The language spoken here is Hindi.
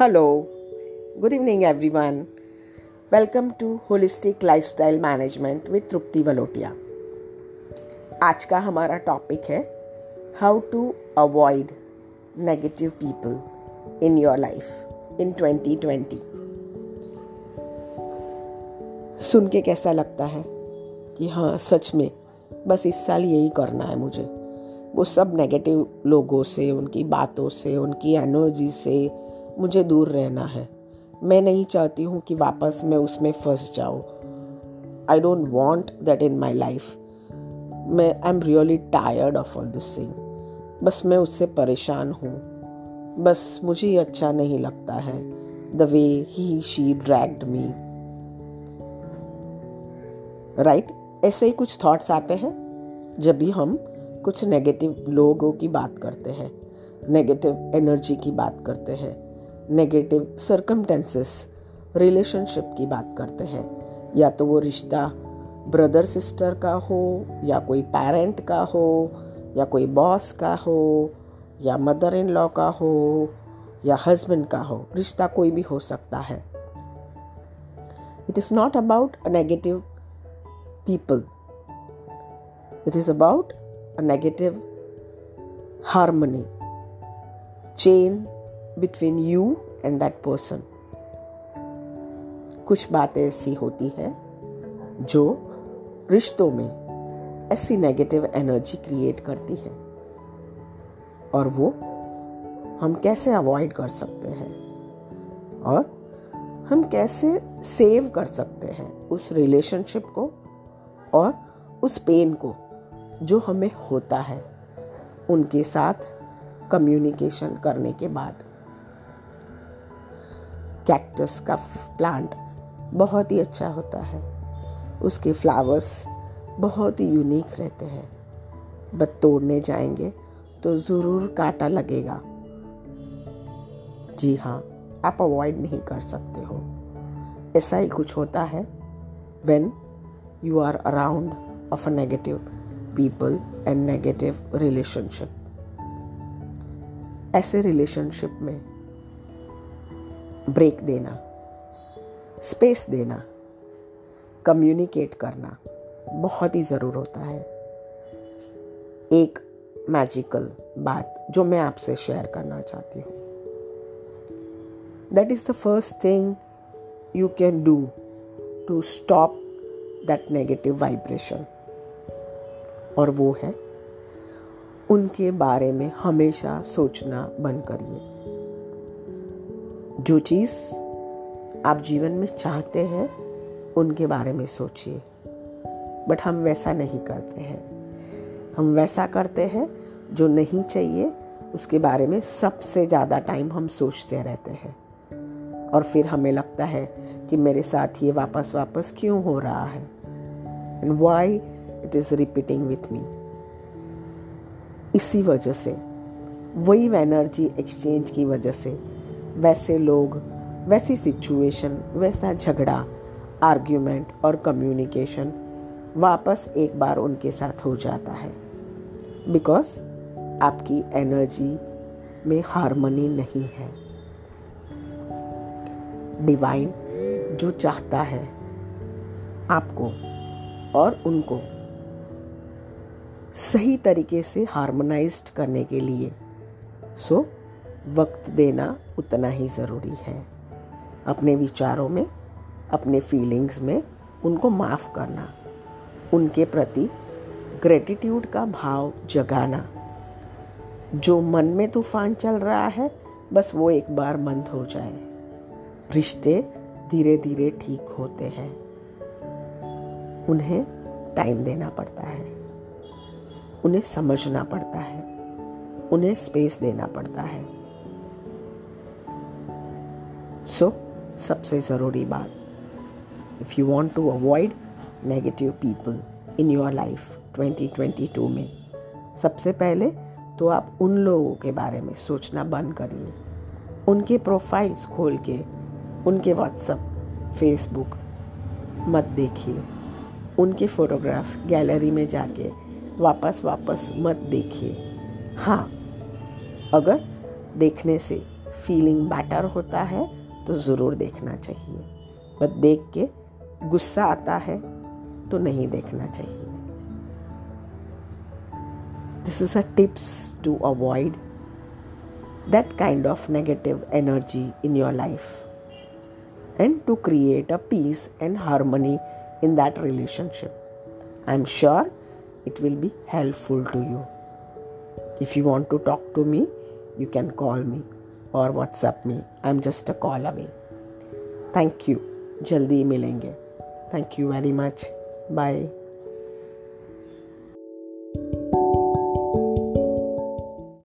Hello, good evening everyone. Welcome to Holistic Lifestyle Management with Trupti Valotia. आज का हमारा टॉपिक है how to avoid negative people in your life in 2020 सुन के कैसा लगता है कि हाँ सच में बस इस साल यही करना है मुझे वो सब नेगेटिव लोगों से उनकी बातों से उनकी एनर्जी से मुझे दूर रहना है। मैं नहीं चाहती हूँ कि वापस मैं उसमें फंस जाऊँ। I don't want that in my life मैं I am really tired of all this thing बस मैं उससे परेशान हूँ। बस मुझे ये अच्छा नहीं लगता है। The way he she dragged me right ऐसे ही कुछ थॉट्स आते हैं? जब भी हम कुछ नेगेटिव लोगों की बात करते हैं नेगेटिव एनर्जी की बात करते हैं नेगेटिव सरकमटेंसेस रिलेशनशिप की बात करते हैं। या तो वो रिश्ता ब्रदर सिस्टर का हो, या कोई पेरेंट का हो, या कोई बॉस का हो, या मदर इन लॉ का हो, या हस्बैंड का हो, रिश्ता कोई भी हो सकता है। It is not about a negative people it is about a negative harmony chain between you and that person कुछ बातें ऐसी होती है जो रिश्तों में ऐसी नेगेटिव एनर्जी क्रिएट करती है और वो हम कैसे अवॉइड कर सकते हैं और हम कैसे सेव कर सकते हैं उस रिलेशनशिप को और उस पेन को जो हमें होता है उनके साथ कम्युनिकेशन करने के बाद। कैक्टस का प्लांट बहुत ही अच्छा होता है। उसके फ्लावर्स बहुत ही यूनिक रहते हैं। बट तोड़ने जाएँगे तो ज़रूर कांटा लगेगा। जी हाँ आप अवॉइड नहीं कर सकते हो। ऐसा ही कुछ होता है when you are around of a negative people and negative relationship ऐसे रिलेशनशिप में ब्रेक देना स्पेस देना कम्युनिकेट करना बहुत ही ज़रूर होता है। एक मैजिकल बात जो मैं आपसे शेयर करना चाहती हूँ। That is the first thing you can do to stop that negative vibration और वो है, उनके बारे में हमेशा सोचना बंद करिए। जो चीज़ आप जीवन में चाहते हैं, उनके बारे में सोचिए। बट हम वैसा नहीं करते हैं। हम वैसा करते हैं जो नहीं चाहिए, उसके बारे में सबसे ज़्यादा टाइम हम सोचते रहते हैं। और फिर हमें लगता है कि मेरे साथ ये वापस वापस क्यों हो रहा है? And why it is repeating with me इसी वजह से, वही एनर्जी एक्सचेंज की वजह से वैसे लोग वैसी सिचुएशन वैसा झगड़ा आर्ग्यूमेंट और कम्युनिकेशन वापस एक बार उनके साथ हो जाता है। बिकॉज़ आपकी एनर्जी में हारमोनी नहीं है। डिवाइन जो चाहता है आपको और उनको सही तरीके से हार्मोनाइज्ड करने के लिए। सो so, वक्त देना उतना ही ज़रूरी है। अपने विचारों में, अपने फीलिंग्स में उनको माफ़ करना, उनके प्रति ग्रेटिट्यूड का भाव जगाना। जो मन में तूफ़ान चल रहा है, बस वो एक बार बंद हो जाए। रिश्ते धीरे धीरे ठीक होते हैं। उन्हें टाइम देना पड़ता है। उन्हें समझना पड़ता है। उन्हें स्पेस देना पड़ता है। सो सबसे ज़रूरी बात if you want to avoid negative people in your life 2022 में, सबसे पहले तो आप उन लोगों के बारे में सोचना बंद करिए उनके प्रोफाइल्स खोल के, उनके व्हाट्सअप फेसबुक मत देखिए। उनके फ़ोटोग्राफ गैलरी में जाके वापस वापस मत देखिए। हाँ अगर देखने से फीलिंग बेटर होता है तो ज़रूर देखना चाहिए। बट देख के गुस्सा आता है तो नहीं देखना चाहिए। This is a tips to avoid that kind of negative energy in your life and to create a peace and harmony in that relationship I am sure it will be helpful to you. If you want to talk to me, you can call me. और व्हाट्सएप में I am just a call away thank you जल्दी मिलेंगे. Thank you very much bye